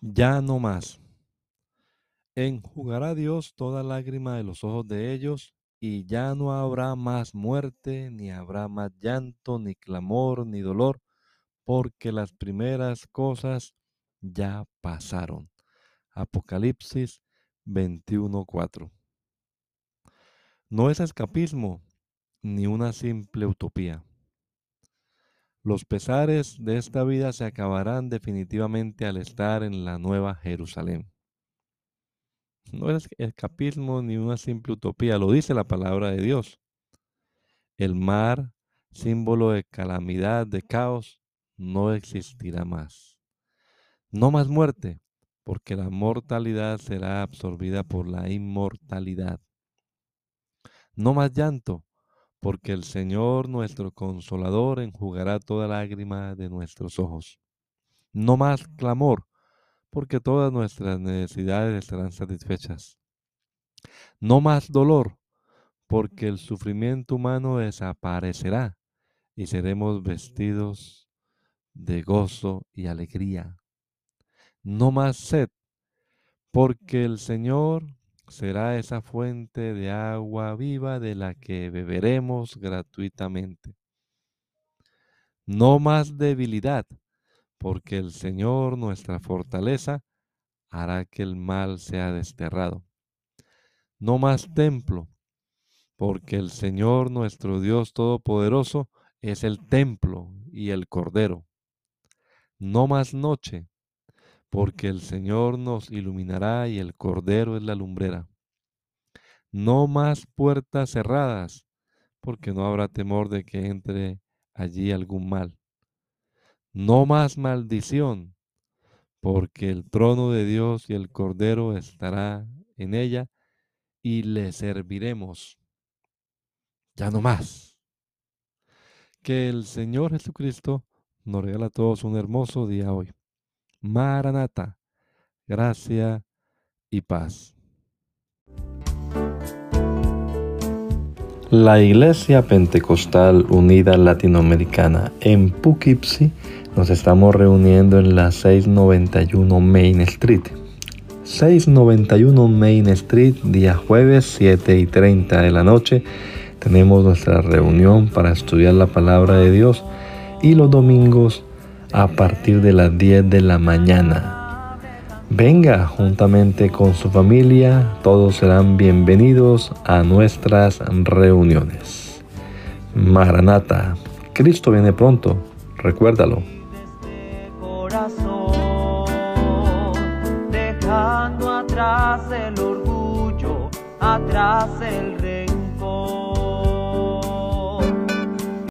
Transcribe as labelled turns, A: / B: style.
A: Ya no más. Enjugará Dios toda lágrima de los ojos de ellos, y ya no habrá más muerte, ni habrá más llanto, ni clamor, ni dolor, porque las primeras cosas ya pasaron. Apocalipsis 21:4. No es escapismo, ni una simple utopía. Los pesares de esta vida se acabarán definitivamente al estar en la nueva Jerusalén. No es escapismo ni una simple utopía, lo dice la palabra de Dios. El mar, símbolo de calamidad, de caos, no existirá más. No más muerte, porque la mortalidad será absorbida por la inmortalidad. No más llanto, porque el Señor nuestro consolador enjugará toda lágrima de nuestros ojos. No más clamor, porque todas nuestras necesidades estarán satisfechas. No más dolor, porque el sufrimiento humano desaparecerá y seremos vestidos de gozo y alegría. No más sed, porque el Señor será esa fuente de agua viva de la que beberemos gratuitamente. No más debilidad, porque el Señor, nuestra fortaleza, hará que el mal sea desterrado. No más templo, porque el Señor, nuestro Dios Todopoderoso, es el templo y el Cordero. No más noche, porque el Señor nos iluminará y el Cordero es la lumbrera. No más puertas cerradas, porque no habrá temor de que entre allí algún mal. No más maldición, porque el trono de Dios y el Cordero estará en ella y le serviremos. Ya no más. Que el Señor Jesucristo nos regala a todos un hermoso día hoy. Maranata, gracia y paz.
B: La Iglesia Pentecostal Unida Latinoamericana en Poughkeepsie nos estamos reuniendo en la 691 Main Street. 691 Main Street, día jueves 7 y 30 de la noche. Tenemos nuestra reunión para estudiar la palabra de Dios y los domingos a partir de las 10 de la mañana. Venga juntamente con su familia, todos serán bienvenidos a nuestras reuniones. Maranata, Cristo viene pronto, recuérdalo.
C: Atrás el orgullo, atrás el